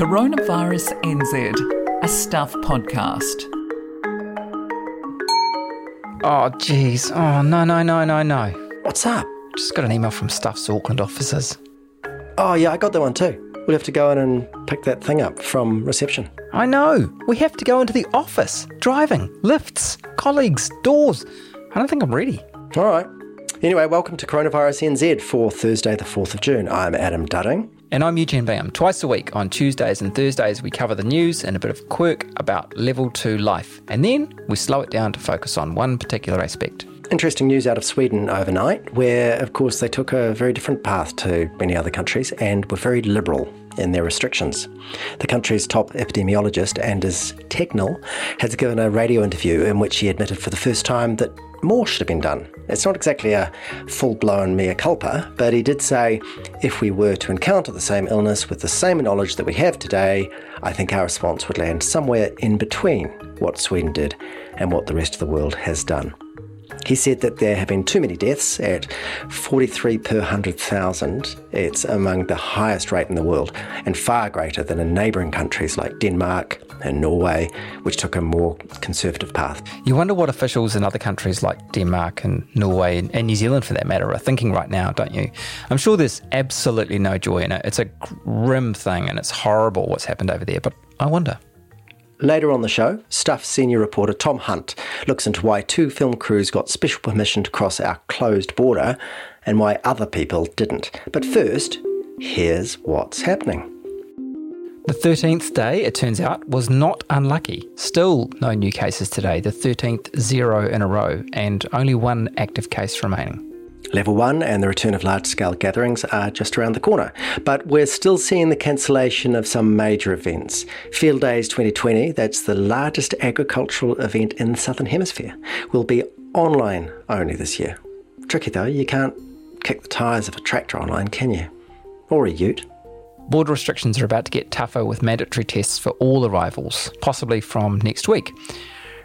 Coronavirus NZ, a stuff podcast. Oh, jeez. Oh, no, no, no, no, no. What's up? Just got an email from Stuff's Auckland offices. Oh, yeah, I got that one too. We'll have to go in and pick that thing up from reception. I know. We have to go into the office. Driving, lifts, colleagues, doors. I don't think I'm ready. All right. Anyway, welcome to Coronavirus NZ for Thursday, the 4th of June. I'm Adam Dudding. And I'm Eugene Bingham. Twice a week on Tuesdays and Thursdays, we cover the news and a bit of quirk about level two life. And then we slow it down to focus on one particular aspect. Interesting news out of Sweden overnight, where, of course, they took a very different path to many other countries and were very liberal in their restrictions. The country's top epidemiologist, Anders Tegnell, has given a radio interview in which he admitted for the first time that more should have been done. It's not exactly a full blown mea culpa, but he did say if we were to encounter the same illness with the same knowledge that we have today, I think our response would land somewhere in between what Sweden did and what the rest of the world has done. He said that there have been too many deaths at 43 per 100,000. It's among the highest rate in the world and far greater than in neighbouring countries like Denmark and Norway, which took a more conservative path. You wonder what officials in other countries like Denmark and Norway and New Zealand, for that matter, are thinking right now, don't you? I'm sure there's absolutely no joy in it. It's a grim thing and it's horrible what's happened over there, but I wonder. Later on the show, Stuff senior reporter Tom Hunt looks into why two film crews got special permission to cross our closed border and why other people didn't. But first, here's what's happening. The 13th day, it turns out, was not unlucky. Still no new cases today, the 13th zero in a row, and only one active case remaining. Level 1 and the return of large scale gatherings are just around the corner, but we're still seeing the cancellation of some major events. Field Days 2020, that's the largest agricultural event in the Southern Hemisphere, will be online only this year. Tricky though, you can't kick the tyres of a tractor online, can you? Or a ute. Border restrictions are about to get tougher with mandatory tests for all arrivals, possibly from next week.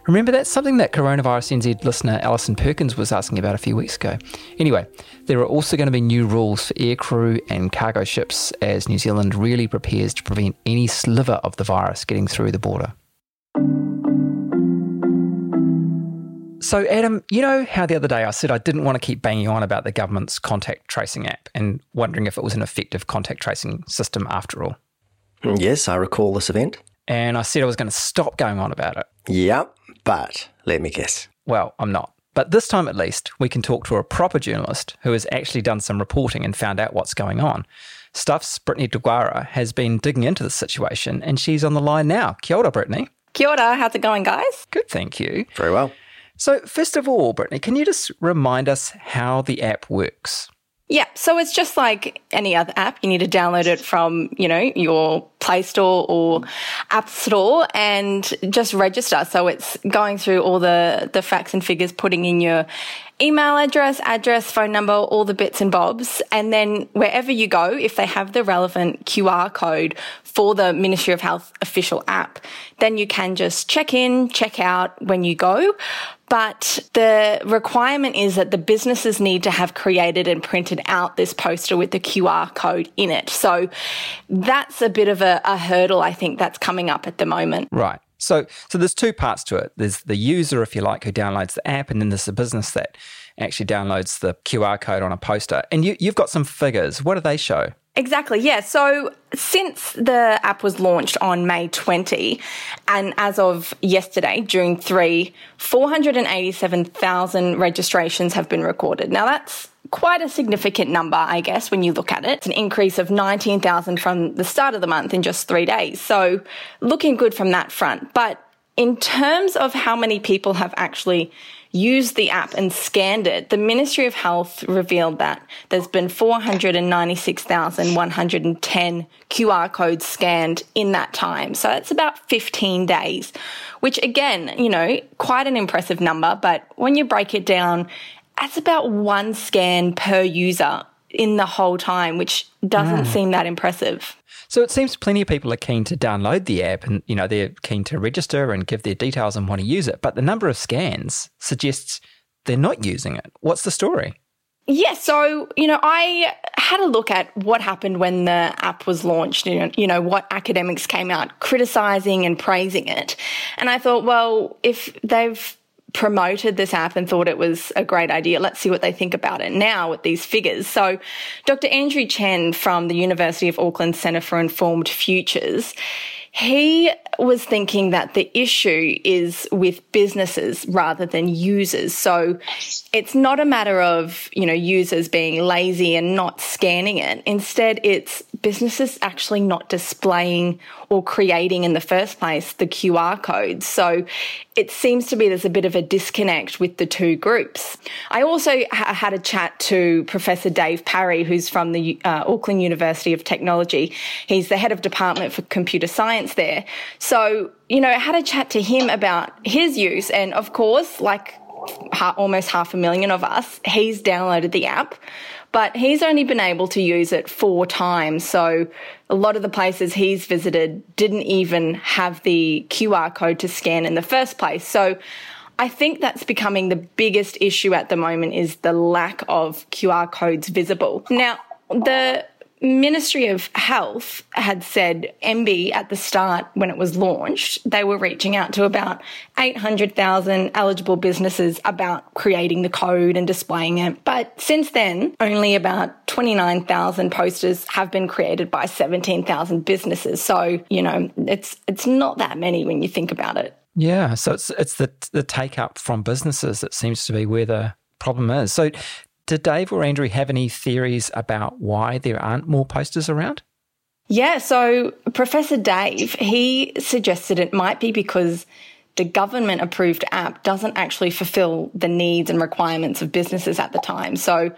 Remember, that's something that Coronavirus NZ listener Alison Perkins was asking about a few weeks ago. Anyway, there are also going to be new rules for aircrew and cargo ships as New Zealand really prepares to prevent any sliver of the virus getting through the border. So, Adam, you know how the other day I said I didn't want to keep banging on about the government's contact tracing app and wondering if it was an effective contact tracing system after all? Yes, I recall this event. And I said I was going to stop going on about it. Yep, but let me guess. Well, I'm not. But this time at least, we can talk to a proper journalist who has actually done some reporting and found out what's going on. Stuff's Brittney Deguara has been digging into the situation and she's on the line now. Kia ora, Brittney. Kia ora, how's it going, guys? Good, thank you. Very well. So, first of all, Brittney, can you just remind us how the app works? Yeah, so it's just like any other app. You need to download it from, you know, your Play Store or App Store and just register. So it's going through all the, the facts and figures, putting in your email address, address, phone number, all the bits and bobs. And then wherever you go, if they have the relevant QR code for the Ministry of Health official app, then you can just check in, check out when you go. But the requirement is that the businesses need to have created and printed out this poster with the QR code in it. So that's a bit of a, a hurdle, I think, that's coming up at the moment. Right. So, so there's two parts to it. There's the user, if you like, who downloads the app, and then there's the business that actually downloads the QR code on a poster. And you, you've got some figures. What do they show? Exactly, yeah. So since the app was launched on May 20, and as of yesterday, June 3, 487,000 registrations have been recorded. Now that's quite a significant number, I guess, when you look at it. It's an increase of 19,000 from the start of the month in just three days. So looking good from that front. But in terms of how many people have actually used the app and scanned it, the Ministry of Health revealed that there's been 496,110 QR codes scanned in that time. So that's about 15 days, which again, you know, quite an impressive number. But when you break it down, that's about one scan per user in the whole time, which doesn't mm. seem that impressive. So it seems plenty of people are keen to download the app and you know they're keen to register and give their details and want to use it, but the number of scans suggests they're not using it. What's the story? Yeah, so, you know, I had a look at what happened when the app was launched, you know, you know, what academics came out criticizing and praising it. And I thought, well, if they've promoted this app and thought it was a great idea. Let's see what they think about it now with these figures. So, Dr. Andrew Chen from the University of Auckland Centre for Informed Futures, he was thinking that the issue is with businesses rather than users. So it's not a matter of, you know, users being lazy and not scanning it. Instead, it's businesses actually not displaying or creating in the first place the QR codes. So it seems to be there's a bit of a disconnect with the two groups. I also ha- had a chat to Professor Dave Parry, who's from the uh, Auckland University of Technology. He's the head of department for computer science there. So, you know, I had a chat to him about his use. And of course, like almost half a million of us, he's downloaded the app but he's only been able to use it four times. So a lot of the places he's visited didn't even have the QR code to scan in the first place. So I think that's becoming the biggest issue at the moment is the lack of QR codes visible. Now, the Ministry of Health had said MB at the start when it was launched, they were reaching out to about 800,000 eligible businesses about creating the code and displaying it. But since then, only about 29,000 posters have been created by 17,000 businesses. So, you know, it's it's not that many when you think about it. Yeah, so it's it's the the take up from businesses that seems to be where the problem is. So did Dave or Andrew have any theories about why there aren't more posters around? Yeah, so Professor Dave, he suggested it might be because the government approved app doesn't actually fulfill the needs and requirements of businesses at the time. So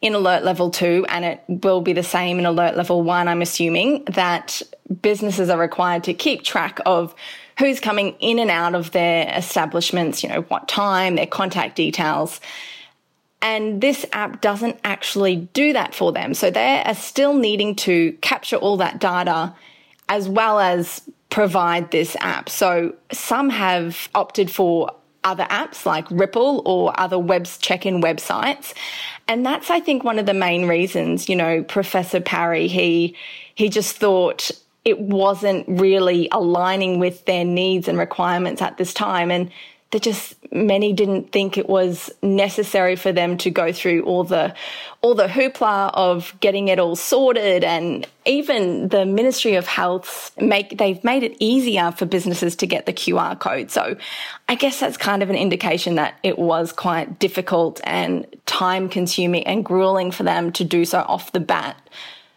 in alert level two, and it will be the same in alert level one, I'm assuming that businesses are required to keep track of who's coming in and out of their establishments, you know, what time, their contact details. And this app doesn't actually do that for them. So they are still needing to capture all that data as well as provide this app. So some have opted for other apps like Ripple or other web check-in websites. And that's, I think, one of the main reasons, you know, Professor Parry, he, he just thought it wasn't really aligning with their needs and requirements at this time. And that just many didn't think it was necessary for them to go through all the all the hoopla of getting it all sorted and even the Ministry of Health make they've made it easier for businesses to get the QR code. So I guess that's kind of an indication that it was quite difficult and time consuming and grueling for them to do so off the bat.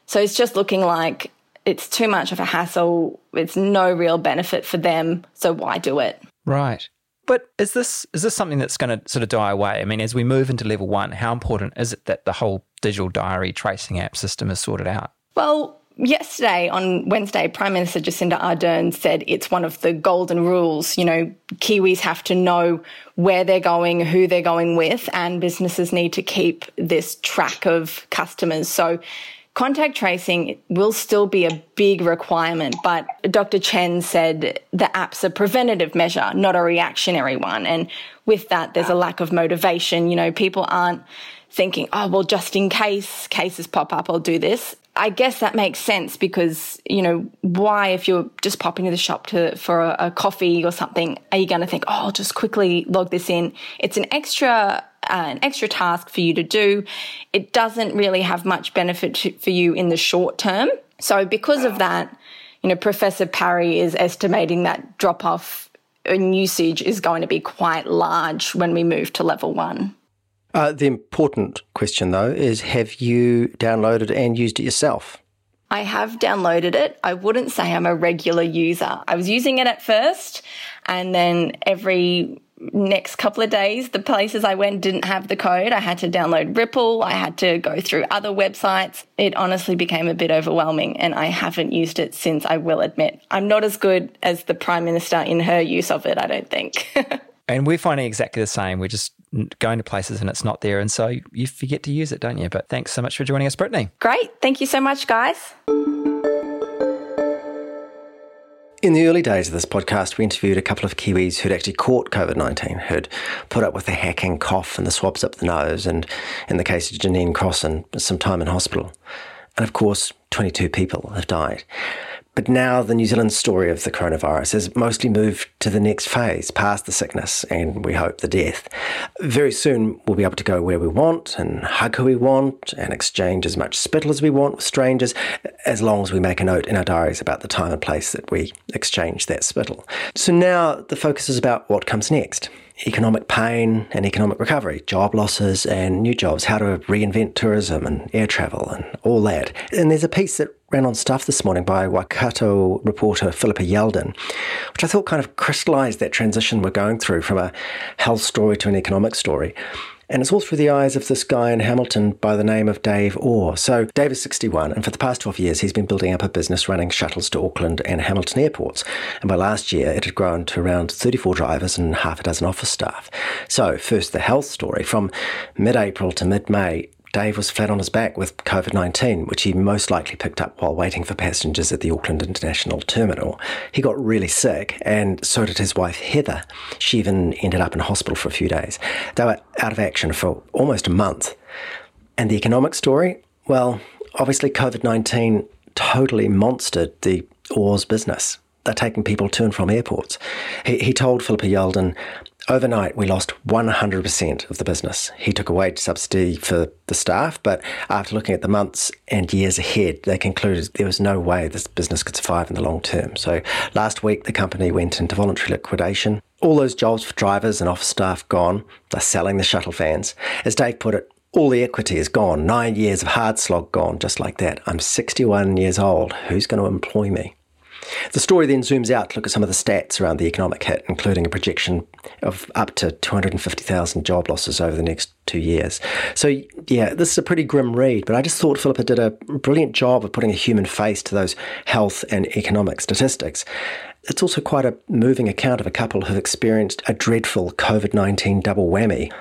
So it's just looking like it's too much of a hassle. It's no real benefit for them. So why do it? Right. But is this is this something that's going to sort of die away? I mean, as we move into level one, how important is it that the whole digital diary tracing app system is sorted out? Well, yesterday on Wednesday, Prime Minister Jacinda Ardern said it's one of the golden rules. You know, Kiwis have to know where they're going, who they're going with, and businesses need to keep this track of customers. So Contact tracing will still be a big requirement, but Dr. Chen said the app's a preventative measure, not a reactionary one. And with that, there's a lack of motivation. You know, people aren't thinking, oh, well, just in case cases pop up, I'll do this. I guess that makes sense because, you know, why, if you're just popping to the shop to, for a, a coffee or something, are you going to think, oh, I'll just quickly log this in? It's an extra an extra task for you to do. It doesn't really have much benefit to, for you in the short term. So because of that, you know, Professor Parry is estimating that drop off in usage is going to be quite large when we move to level one. Uh, the important question, though, is have you downloaded and used it yourself? I have downloaded it. I wouldn't say I'm a regular user. I was using it at first, and then every next couple of days, the places I went didn't have the code. I had to download Ripple. I had to go through other websites. It honestly became a bit overwhelming and I haven't used it since, I will admit. I'm not as good as the Prime Minister in her use of it, I don't think. and we're finding exactly the same. We're just going to places and it's not there. And so you forget to use it, don't you? But thanks so much for joining us, Brittney. Great. Thank you so much, guys. In the early days of this podcast, we interviewed a couple of Kiwis who'd actually caught COVID 19, who'd put up with the hacking cough and the swabs up the nose, and in the case of Janine Crossan, some time in hospital. And of course, 22 people have died. But now the New Zealand story of the coronavirus has mostly moved to the next phase, past the sickness and we hope the death. Very soon we'll be able to go where we want and hug who we want and exchange as much spittle as we want with strangers, as long as we make a note in our diaries about the time and place that we exchange that spittle. So now the focus is about what comes next economic pain and economic recovery, job losses and new jobs, how to reinvent tourism and air travel and all that. And there's a piece that ran on stuff this morning by Waikato reporter Philippa Yeldon, which I thought kind of crystallized that transition we're going through from a health story to an economic story. And it's all through the eyes of this guy in Hamilton by the name of Dave Orr. So, Dave is 61, and for the past 12 years, he's been building up a business running shuttles to Auckland and Hamilton airports. And by last year, it had grown to around 34 drivers and half a dozen office staff. So, first, the health story. From mid April to mid May, Dave was flat on his back with COVID 19, which he most likely picked up while waiting for passengers at the Auckland International Terminal. He got really sick, and so did his wife Heather. She even ended up in hospital for a few days. They were out of action for almost a month. And the economic story? Well, obviously, COVID 19 totally monstered the Orr's business. They're taking people to and from airports. He, he told Philippa Yeldon Overnight, we lost 100% of the business. He took a wage subsidy for the staff, but after looking at the months and years ahead, they concluded there was no way this business could survive in the long term. So last week, the company went into voluntary liquidation. All those jobs for drivers and office staff gone. They're selling the shuttle vans. As Dave put it, all the equity is gone. Nine years of hard slog gone, just like that. I'm 61 years old. Who's going to employ me? The story then zooms out to look at some of the stats around the economic hit, including a projection of up to 250,000 job losses over the next two years. So, yeah, this is a pretty grim read, but I just thought Philippa did a brilliant job of putting a human face to those health and economic statistics. It's also quite a moving account of a couple who've experienced a dreadful COVID 19 double whammy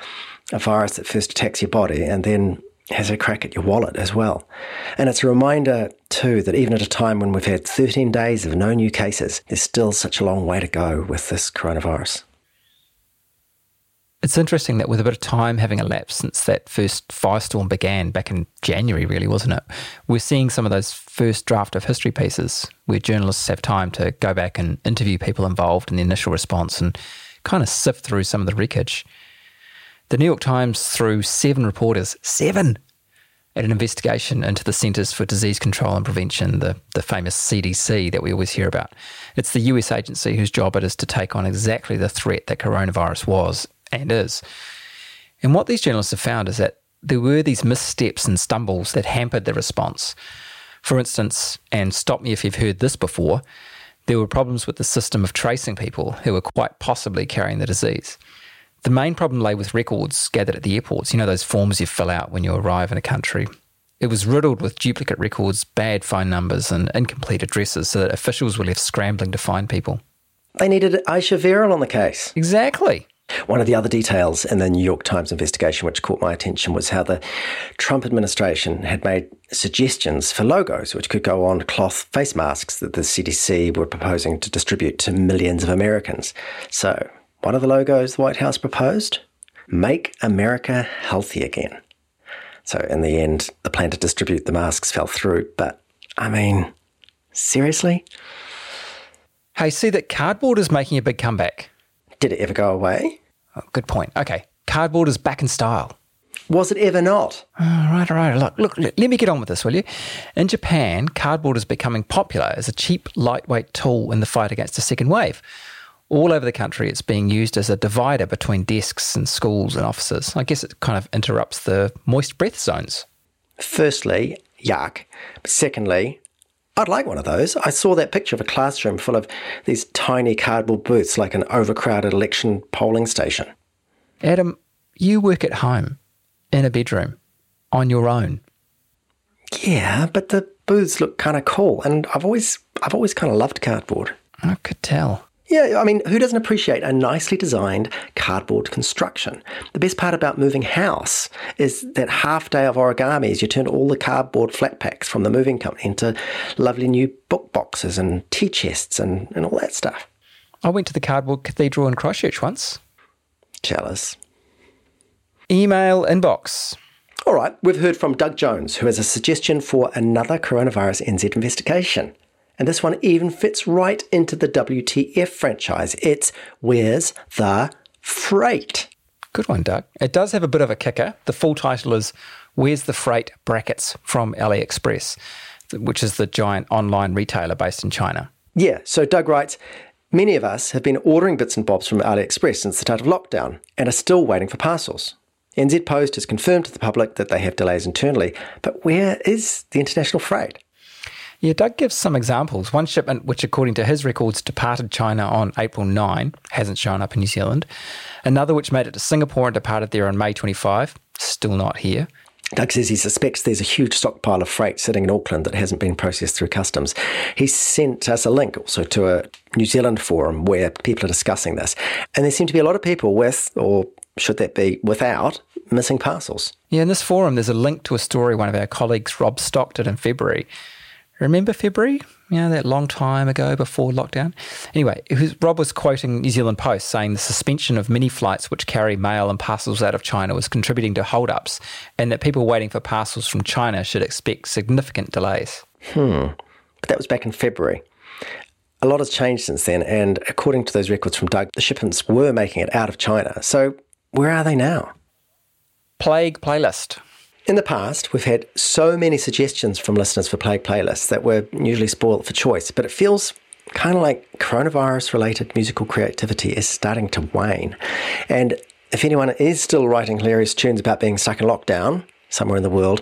a virus that first attacks your body and then has a crack at your wallet as well. And it's a reminder, too, that even at a time when we've had 13 days of no new cases, there's still such a long way to go with this coronavirus. It's interesting that with a bit of time having elapsed since that first firestorm began back in January, really, wasn't it? We're seeing some of those first draft of history pieces where journalists have time to go back and interview people involved in the initial response and kind of sift through some of the wreckage. The New York Times threw seven reporters, seven, at an investigation into the Centers for Disease Control and Prevention, the, the famous CDC that we always hear about. It's the US agency whose job it is to take on exactly the threat that coronavirus was and is. And what these journalists have found is that there were these missteps and stumbles that hampered the response. For instance, and stop me if you've heard this before, there were problems with the system of tracing people who were quite possibly carrying the disease. The main problem lay with records gathered at the airports, you know, those forms you fill out when you arrive in a country. It was riddled with duplicate records, bad phone numbers, and incomplete addresses, so that officials were left scrambling to find people. They needed Aisha Viral on the case. Exactly. One of the other details in the New York Times investigation which caught my attention was how the Trump administration had made suggestions for logos which could go on cloth face masks that the CDC were proposing to distribute to millions of Americans. So, one of the logos the White House proposed Make America Healthy Again. So, in the end, the plan to distribute the masks fell through. But, I mean, seriously? Hey, see that cardboard is making a big comeback. Did it ever go away? Oh, good point. Okay, cardboard is back in style. Was it ever not? Oh, right, right. Look, look, let me get on with this, will you? In Japan, cardboard is becoming popular as a cheap, lightweight tool in the fight against a second wave all over the country, it's being used as a divider between desks and schools and offices. I guess it kind of interrupts the moist breath zones. Firstly, yuck. But secondly, I'd like one of those. I saw that picture of a classroom full of these tiny cardboard booths like an overcrowded election polling station. Adam, you work at home, in a bedroom, on your own. Yeah, but the booths look kind of cool, and I've always, I've always kind of loved cardboard. I could tell. Yeah, I mean, who doesn't appreciate a nicely designed cardboard construction? The best part about moving house is that half day of origamis, you turn all the cardboard flat packs from the moving company into lovely new book boxes and tea chests and, and all that stuff. I went to the Cardboard Cathedral in Christchurch once. Jealous. Email inbox. All right, we've heard from Doug Jones, who has a suggestion for another coronavirus NZ investigation. And this one even fits right into the WTF franchise. It's Where's the Freight? Good one, Doug. It does have a bit of a kicker. The full title is Where's the Freight Brackets from AliExpress, which is the giant online retailer based in China. Yeah, so Doug writes Many of us have been ordering bits and bobs from AliExpress since the start of lockdown and are still waiting for parcels. NZ Post has confirmed to the public that they have delays internally, but where is the international freight? Yeah, Doug gives some examples. One shipment, which according to his records departed China on April 9, hasn't shown up in New Zealand. Another which made it to Singapore and departed there on May 25, still not here. Doug says he suspects there's a huge stockpile of freight sitting in Auckland that hasn't been processed through customs. He sent us a link also to a New Zealand forum where people are discussing this. And there seem to be a lot of people with, or should that be without, missing parcels. Yeah, in this forum, there's a link to a story one of our colleagues, Rob Stock, did in February. Remember February? You know, that long time ago before lockdown? Anyway, was, Rob was quoting New Zealand Post saying the suspension of many flights which carry mail and parcels out of China was contributing to holdups and that people waiting for parcels from China should expect significant delays. Hmm. But that was back in February. A lot has changed since then, and according to those records from Doug, the shipments were making it out of China. So where are they now? Plague playlist. In the past, we've had so many suggestions from listeners for Plague playlists that we're usually spoiled for choice, but it feels kind of like coronavirus related musical creativity is starting to wane. And if anyone is still writing hilarious tunes about being stuck in lockdown somewhere in the world,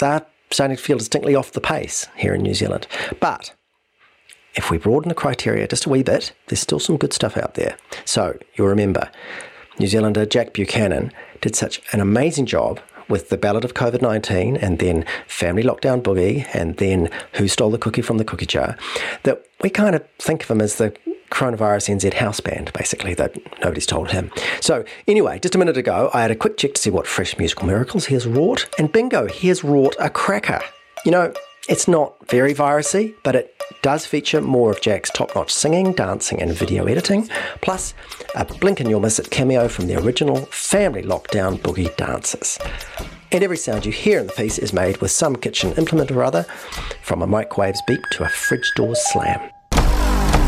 they're starting to feel distinctly off the pace here in New Zealand. But if we broaden the criteria just a wee bit, there's still some good stuff out there. So you'll remember New Zealander Jack Buchanan did such an amazing job with the Ballad of COVID 19 and then Family Lockdown Boogie and then Who Stole the Cookie from the Cookie Jar that we kind of think of him as the coronavirus NZ house band, basically, that nobody's told him. So, anyway, just a minute ago, I had a quick check to see what fresh musical miracles he has wrought, and bingo, he has wrought a cracker. You know, it's not very virusy, but it does feature more of Jack's top notch singing, dancing, and video editing, plus a blink and you'll miss it cameo from the original Family Lockdown Boogie dancers. And every sound you hear in the piece is made with some kitchen implement or other, from a microwave's beep to a fridge door slam.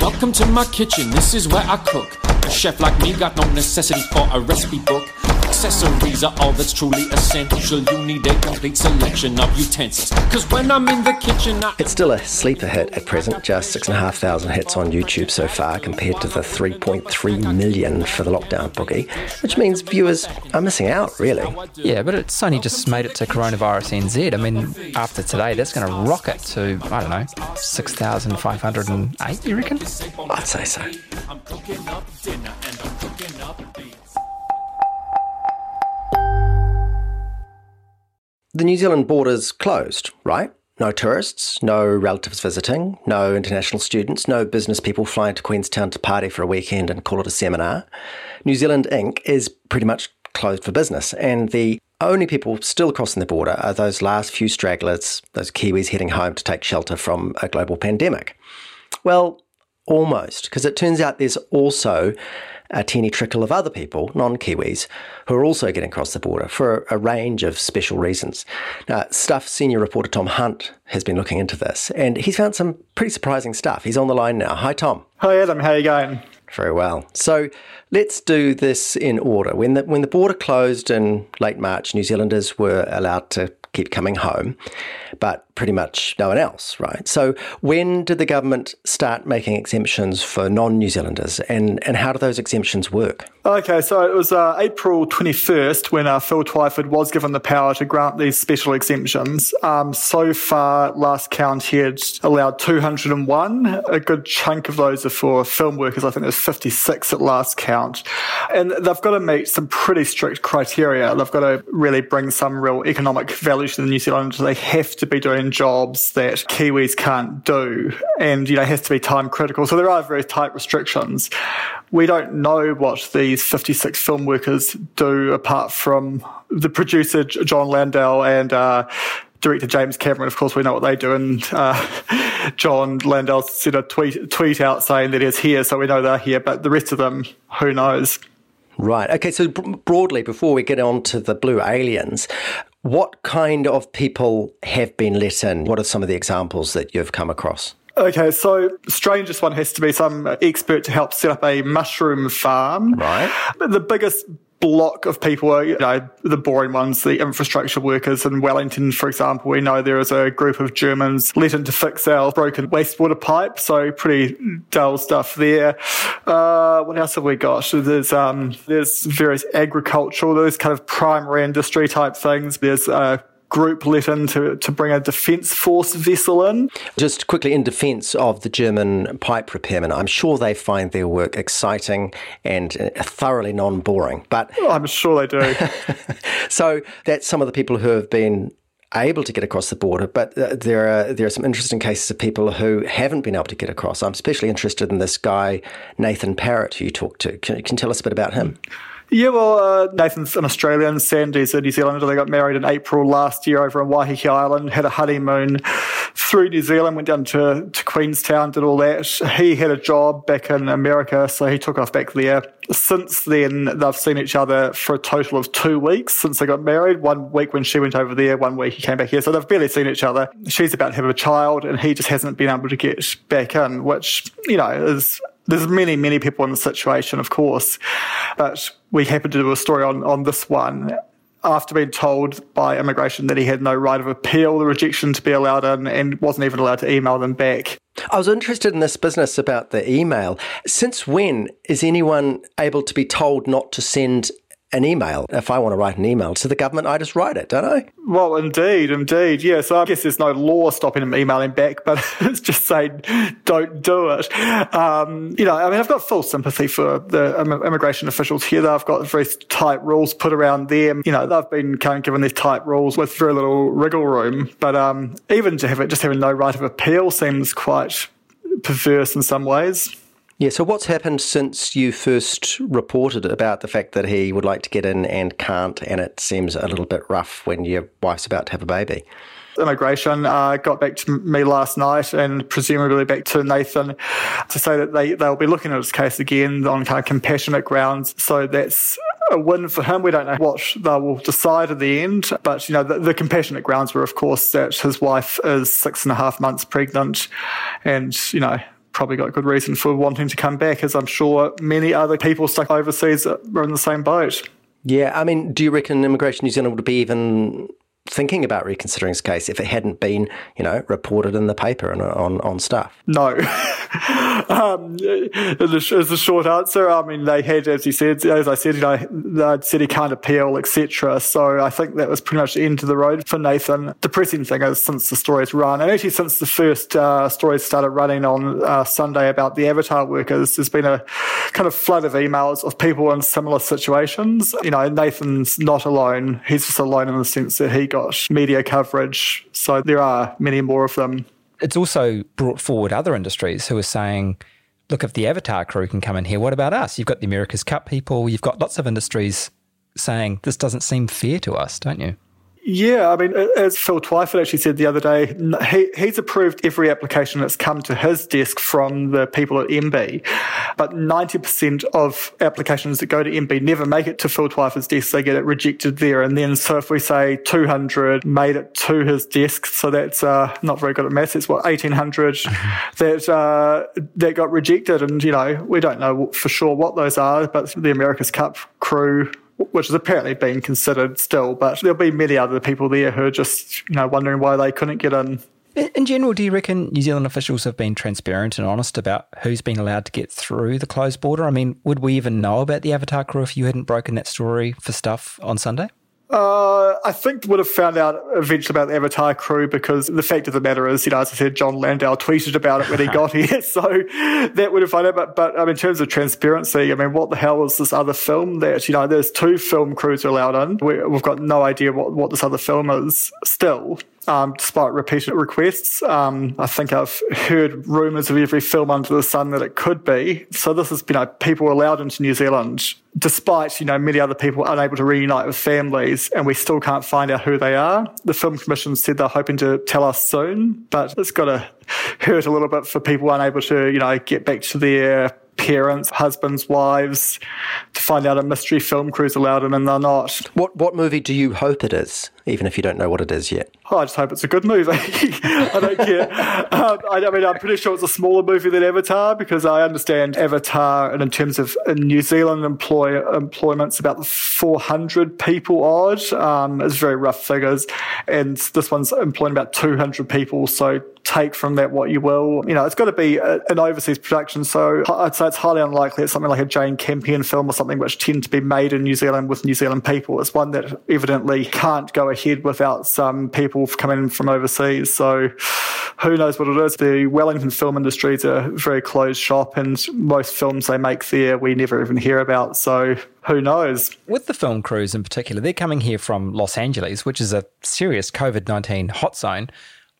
Welcome to my kitchen, this is where I cook. A chef like me got no necessity for a recipe book. Accessories are all that's truly essential. You need a complete selection of utensils. Cause when I'm in the kitchen, I It's still a sleeper hit at present, just 6,500 hits on YouTube so far compared to the 3.3 million for the lockdown boogie, which means viewers are missing out, really. Yeah, but it's only just made it to coronavirus NZ. I mean, after today, that's going to rocket to, I don't know, 6,508, you reckon? I'd say so. The New Zealand border's closed, right? No tourists, no relatives visiting, no international students, no business people flying to Queenstown to party for a weekend and call it a seminar. New Zealand Inc. is pretty much closed for business, and the only people still crossing the border are those last few stragglers, those Kiwis heading home to take shelter from a global pandemic. Well, almost, because it turns out there's also a teeny trickle of other people, non Kiwis, who are also getting across the border for a, a range of special reasons. Now, Stuff senior reporter Tom Hunt has been looking into this, and he's found some pretty surprising stuff. He's on the line now. Hi, Tom. Hi Adam, how are you going? Very well. So let's do this in order. When the when the border closed in late March, New Zealanders were allowed to keep coming home, but pretty much no one else, right? So when did the government start making exemptions for non-New Zealanders, and and how do those exemptions work? Okay, so it was uh, April 21st when uh, Phil Twyford was given the power to grant these special exemptions. Um, so far, last count, he had allowed 201. A good chunk of those are for film workers. I think there's 56 at last count. And they've got to meet some pretty strict criteria. They've got to really bring some real economic value to the New Zealanders. They have to be doing jobs that Kiwis can't do. And, you know, it has to be time critical. So there are very tight restrictions. We don't know what these 56 film workers do apart from the producer Jon Landau and uh, director James Cameron. Of course, we know what they do, and uh, Jon Landau sent a tweet tweet out saying that he's here, so we know they're here. But the rest of them, who knows? Right. Okay. So broadly, before we get on to the blue aliens, what kind of people have been let in? What are some of the examples that you've come across? Okay, so strangest one has to be some expert to help set up a mushroom farm. Right. The biggest block of people are, you know, the boring ones, the infrastructure workers in Wellington, for example. We know there is a group of Germans let in to fix our broken wastewater pipe. So pretty dull stuff there. Uh, what else have we got? There's, um, there's various agricultural, those kind of primary industry type things. There's, uh, group let in to, to bring a defence force vessel in. Just quickly, in defence of the German pipe repairmen, I'm sure they find their work exciting and uh, thoroughly non boring. But oh, I'm sure they do. so that's some of the people who have been able to get across the border, but uh, there are there are some interesting cases of people who haven't been able to get across. I'm especially interested in this guy Nathan Parrott, who you talked to. Can, can you tell us a bit about him? Yeah, well, uh, Nathan's an Australian, Sandy's a New Zealander. They got married in April last year over in Waiheke Island, had a honeymoon through New Zealand, went down to, to Queenstown, did all that. He had a job back in America, so he took off back there. Since then, they've seen each other for a total of two weeks since they got married. One week when she went over there, one week he came back here. So they've barely seen each other. She's about to have a child, and he just hasn't been able to get back in, which, you know, is there's many, many people in the situation, of course, but we happened to do a story on, on this one after being told by immigration that he had no right of appeal, the rejection to be allowed in, and wasn't even allowed to email them back. I was interested in this business about the email. Since when is anyone able to be told not to send an email. If I want to write an email to the government, I just write it, don't I? Well, indeed, indeed. Yeah, so I guess there's no law stopping him emailing back, but it's just saying don't do it. Um, you know, I mean, I've got full sympathy for the immigration officials here. They've got very tight rules put around them. You know, they've been kind of given these tight rules with very little wriggle room. But um, even to have it, just having no right of appeal seems quite perverse in some ways. Yeah, so what's happened since you first reported about the fact that he would like to get in and can't, and it seems a little bit rough when your wife's about to have a baby? immigration uh, got back to me last night and presumably back to Nathan to say that they, they'll be looking at his case again on kind of compassionate grounds. So that's a win for him. We don't know what they will decide at the end, but you know, the, the compassionate grounds were, of course, that his wife is six and a half months pregnant and, you know, probably got good reason for wanting to come back, as I'm sure many other people stuck overseas are in the same boat. Yeah, I mean, do you reckon Immigration New Zealand would be even thinking about reconsidering his case if it hadn't been, you know, reported in the paper and on, on stuff? No. um, as a short answer, I mean, they had, as you said, as I said, you know, they said he can't appeal, etc. So I think that was pretty much the end of the road for Nathan. Depressing thing is since the stories run, and actually since the first uh, stories started running on uh, Sunday about the Avatar workers, there's been a kind of flood of emails of people in similar situations. You know, Nathan's not alone. He's just alone in the sense that he got got media coverage. So there are many more of them. It's also brought forward other industries who are saying, look, if the Avatar crew can come in here, what about us? You've got the America's Cup people, you've got lots of industries saying this doesn't seem fair to us, don't you? Yeah, I mean, as Phil Twyford actually said the other day, he, he's approved every application that's come to his desk from the people at MBIE. But 90% of applications that go to MBIE never make it to Phil Twyford's desk. They get it rejected there. And then, so if we say 200 made it to his desk, so that's uh, not very good at maths, it's what, 1800 that, uh, that got rejected. And, you know, we don't know for sure what those are, but the America's Cup crew which is apparently being considered still, but there'll be many other people there who are just, you know, wondering why they couldn't get in. In general, do you reckon New Zealand officials have been transparent and honest about who's been allowed to get through the closed border? I mean, would we even know about the Avatar crew if you hadn't broken that story for stuff on Sunday? Uh, I think would have found out eventually about the Avatar crew because the fact of the matter is, you know, as I said, Jon Landau tweeted about it when he got here, so that would have found out. But, but I mean, in terms of transparency, I mean, what the hell is this other film that, you know, there's two film crews allowed in. We, we've got no idea what, what this other film is still um, despite repeated requests. Um, I think I've heard rumours of every film under the sun that it could be. So this is, you know, people allowed into New Zealand, despite, you know, many other people unable to reunite with families, and we still can't find out who they are. The Film Commission said they're hoping to tell us soon, but it's got to hurt a little bit for people unable to, you know, get back to their parents, husbands, wives, to find out a mystery film crew's allowed in and they're not. What what movie do you hope it is, even if you don't know what it is yet? Oh, I just hope it's a good movie. I don't care. Um, I, I, mean, I'm pretty sure it's a smaller movie than Avatar because I understand Avatar, and in terms of in New Zealand employ employment's about 400 people odd. Um, it's very rough figures, and this one's employing about 200 people. So take from that what you will. You know, it's got to be a, an overseas production. So I'd say it's highly unlikely it's something like a Jane Campion film or something which tend to be made in New Zealand with New Zealand people. It's one that evidently can't go ahead without some people coming from overseas. So who knows what it is? The Wellington film industry is a very closed shop, and most films they make there we never even hear about. So who knows? With the film crews in particular, they're coming here from Los Angeles, which is a serious COVID 19 hot zone.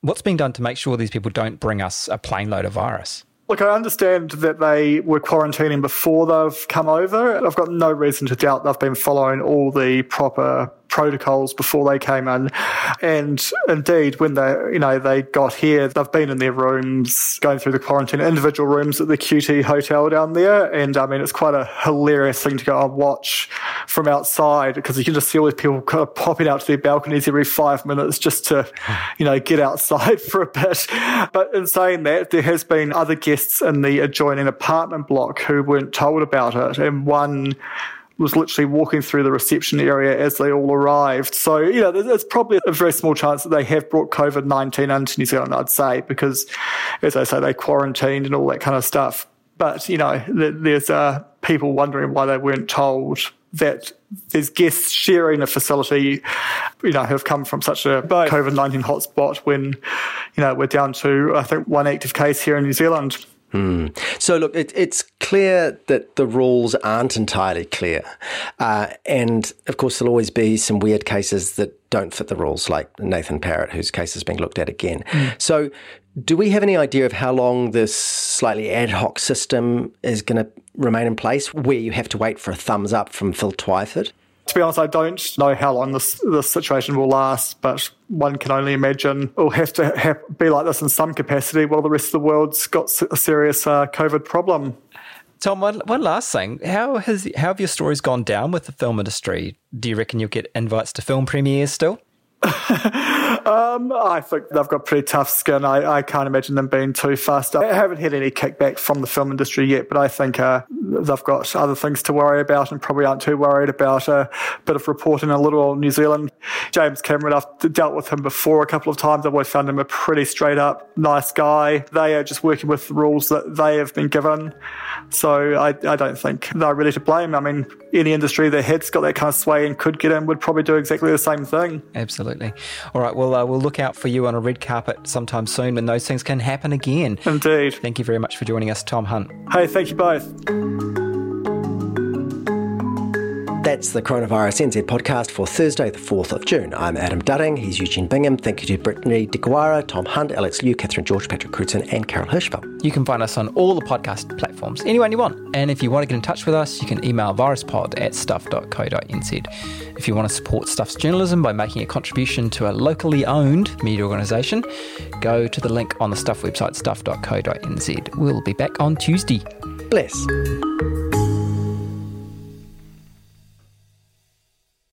What's being done to make sure these people don't bring us a plane load of virus? Look, I understand that they were quarantining before they've come over. I've got no reason to doubt they've been following all the proper protocols before they came in. And indeed, when they, you know, they got here, they've been in their rooms, going through the quarantine, individual rooms at the QT hotel down there. And I mean, it's quite a hilarious thing to go and watch from outside because you can just see all these people kind of popping out to their balconies every five minutes just to, you know, get outside for a bit. But in saying that, there has been other guests in the adjoining apartment block who weren't told about it. And one, was literally walking through the reception area as they all arrived. So, you know, there's probably a very small chance that they have brought COVID 19 into New Zealand, I'd say, because as I say, they quarantined and all that kind of stuff. But, you know, there's uh, people wondering why they weren't told that there's guests sharing a facility, you know, who have come from such a COVID 19 hotspot when, you know, we're down to, I think, one active case here in New Zealand. Hmm. So, look, it, it's clear that the rules aren't entirely clear. Uh, and of course, there'll always be some weird cases that don't fit the rules, like Nathan Parrott, whose case is being looked at again. Mm. So, do we have any idea of how long this slightly ad hoc system is going to remain in place, where you have to wait for a thumbs up from Phil Twyford? To be honest, I don't know how long this this situation will last, but one can only imagine it'll have to have, be like this in some capacity while the rest of the world's got a serious uh, COVID problem. Tom, one, one last thing. How has how have your stories gone down with the film industry? Do you reckon you'll get invites to film premieres still? um, I think they've got pretty tough skin. I, I, can't imagine them being too fast. I haven't had any kickback from the film industry yet, but I think uh, they've got other things to worry about and probably aren't too worried about a bit of reporting in a little New Zealand. James Cameron, I've dealt with him before a couple of times. I've always found him a pretty straight up, nice guy. They are just working with the rules that they have been given. So I, I don't think they're really to blame. I mean, any industry that has got that kind of sway and could get in would probably do exactly the same thing. Absolutely. All right. Well, uh, we'll look out for you on a red carpet sometime soon when those things can happen again. Indeed. Thank you very much for joining us, Tom Hunt. Hey, thank you both. That's the Coronavirus NZ podcast for Thursday, the 4th of June. I'm Adam Dudding. He's Eugene Bingham. Thank you to Brittney Deguara, Tom Hunt, Alex Liu, Catherine George, Patrick Crewdson, and Carol Hirschfeld. You can find us on all the podcast platforms, anyone you want. And if you want to get in touch with us, you can email viruspod at stuff.co.nz. If you want to support Stuff's journalism by making a contribution to a locally owned media organisation, go to the link on the Stuff website, stuff.co.nz. We'll be back on Tuesday. Bless.